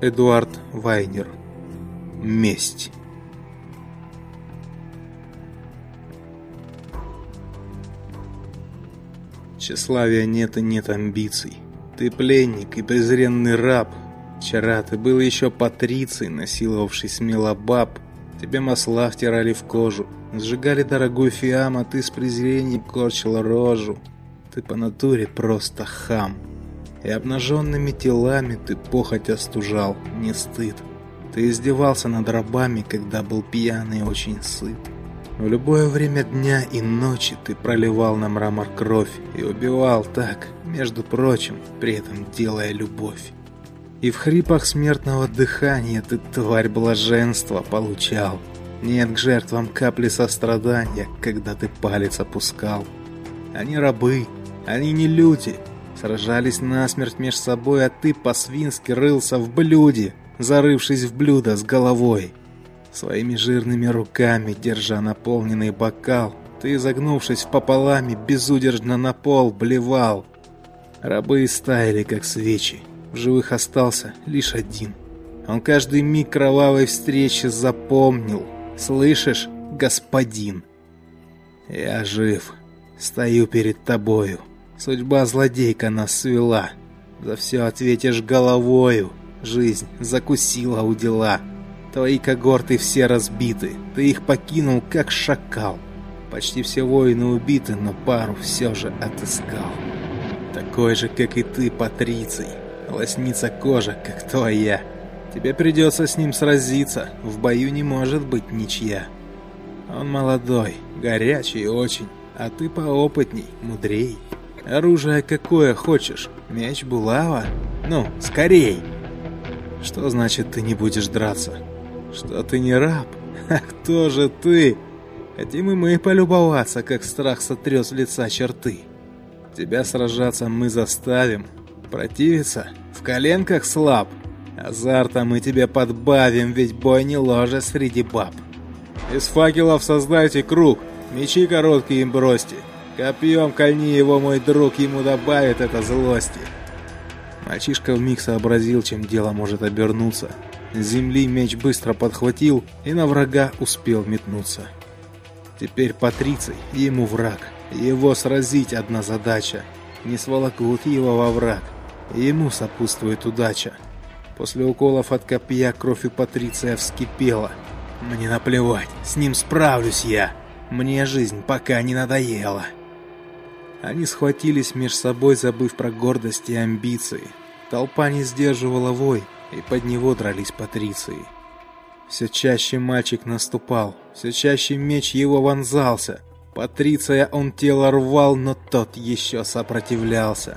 Эдуард Вайнер. Месть. Тщеславия нет и нет амбиций. Ты пленник и презренный раб. Вчера ты был еще патриций, насиловавший смело баб. Тебе масла втирали в кожу, сжигали дорогой фиам, а ты с презрением корчила рожу. Ты по натуре просто хам. И обнаженными телами ты похоть остужал, не стыд. Ты издевался над рабами, когда был пьяный и очень сыт. В любое время дня и ночи ты проливал на мрамор кровь и убивал так, между прочим, при этом делая любовь. И в хрипах смертного дыхания ты, тварь блаженства, получал. Нет к жертвам капли сострадания, когда ты палец опускал. Они рабы, они не люди, сражались насмерть меж собой, а ты по-свински рылся в блюде, зарывшись в блюдо с головой. Своими жирными руками, держа наполненный бокал, ты, изогнувшись в пополами, безудержно на пол блевал. Рабы истаяли, как свечи. В живых остался лишь один. Он каждый миг кровавой встречи запомнил. Слышишь, господин? Я жив. Стою перед тобою. Судьба злодейка нас свела. За все ответишь головою. Жизнь закусила у дела. Твои когорты все разбиты, ты их покинул, как шакал. Почти все воины убиты, но пару все же отыскал. Такой же, как и ты, Патриций. Лоснится кожа, как твоя. Тебе придется с ним сразиться, в бою не может быть ничья. Он молодой, горячий очень, а ты поопытней, мудрей. Оружие какое хочешь? Меч, булава? Ну, скорей! Что значит ты не будешь драться? Что ты не раб? А кто же ты? Хотим и мы полюбоваться, как страх сотрет с лица черты. Тебя сражаться мы заставим. Противиться? В коленках слаб. Азарта мы тебе подбавим, ведь бой не ложе среди баб. Из факелов создайте круг, мечи короткие им бросьте. Копьем кольни его, мой друг, ему добавит это злости. Мальчишка вмиг сообразил, чем дело может обернуться. С земли меч быстро подхватил и на врага успел метнуться. Теперь Патриций ему враг. Его сразить одна задача. Не сволокут его во враг. Ему сопутствует удача. После уколов от копья кровь у Патриция вскипела. Мне наплевать, с ним справлюсь я. Мне жизнь пока не надоела. Они схватились меж собой, забыв про гордость и амбиции. Толпа не сдерживала вой, и под него дрались патриции. Все чаще мальчик наступал, все чаще меч его вонзался. Патриция он тело рвал, но тот еще сопротивлялся.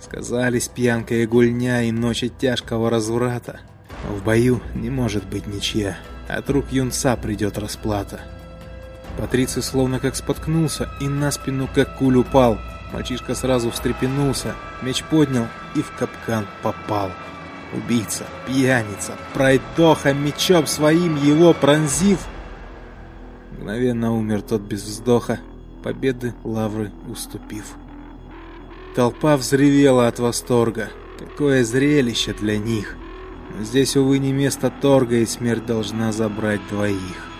Сказались пьянка и гульня и ночи тяжкого разврата. В бою не может быть ничья, от рук юнца придет расплата. Патриций словно как споткнулся и на спину как куль упал. Мальчишка сразу встрепенулся, меч поднял и в капкан попал. Убийца, пьяница, пройдоха мечом своим его пронзив. Мгновенно умер тот без вздоха, победы лавры уступив. Толпа взревела от восторга. Какое зрелище для них! Но здесь, увы, не место торга, и смерть должна забрать двоих.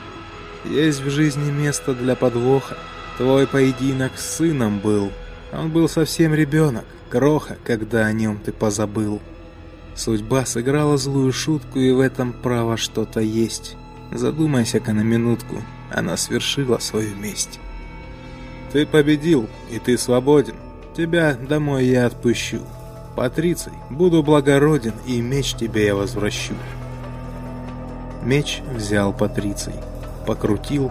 Есть в жизни место для подвоха. Твой поединок с сыном был. Он был совсем ребенок, кроха, когда о нем ты позабыл. Судьба сыграла злую шутку, и в этом право что-то есть. Задумайся-ка на минутку, она свершила свою месть. Ты победил, и ты свободен. Тебя домой я отпущу. Патриций, буду благороден, и меч тебе я возвращу. Меч взял Патриций, покрутил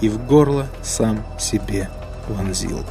и в горло сам себе вонзил.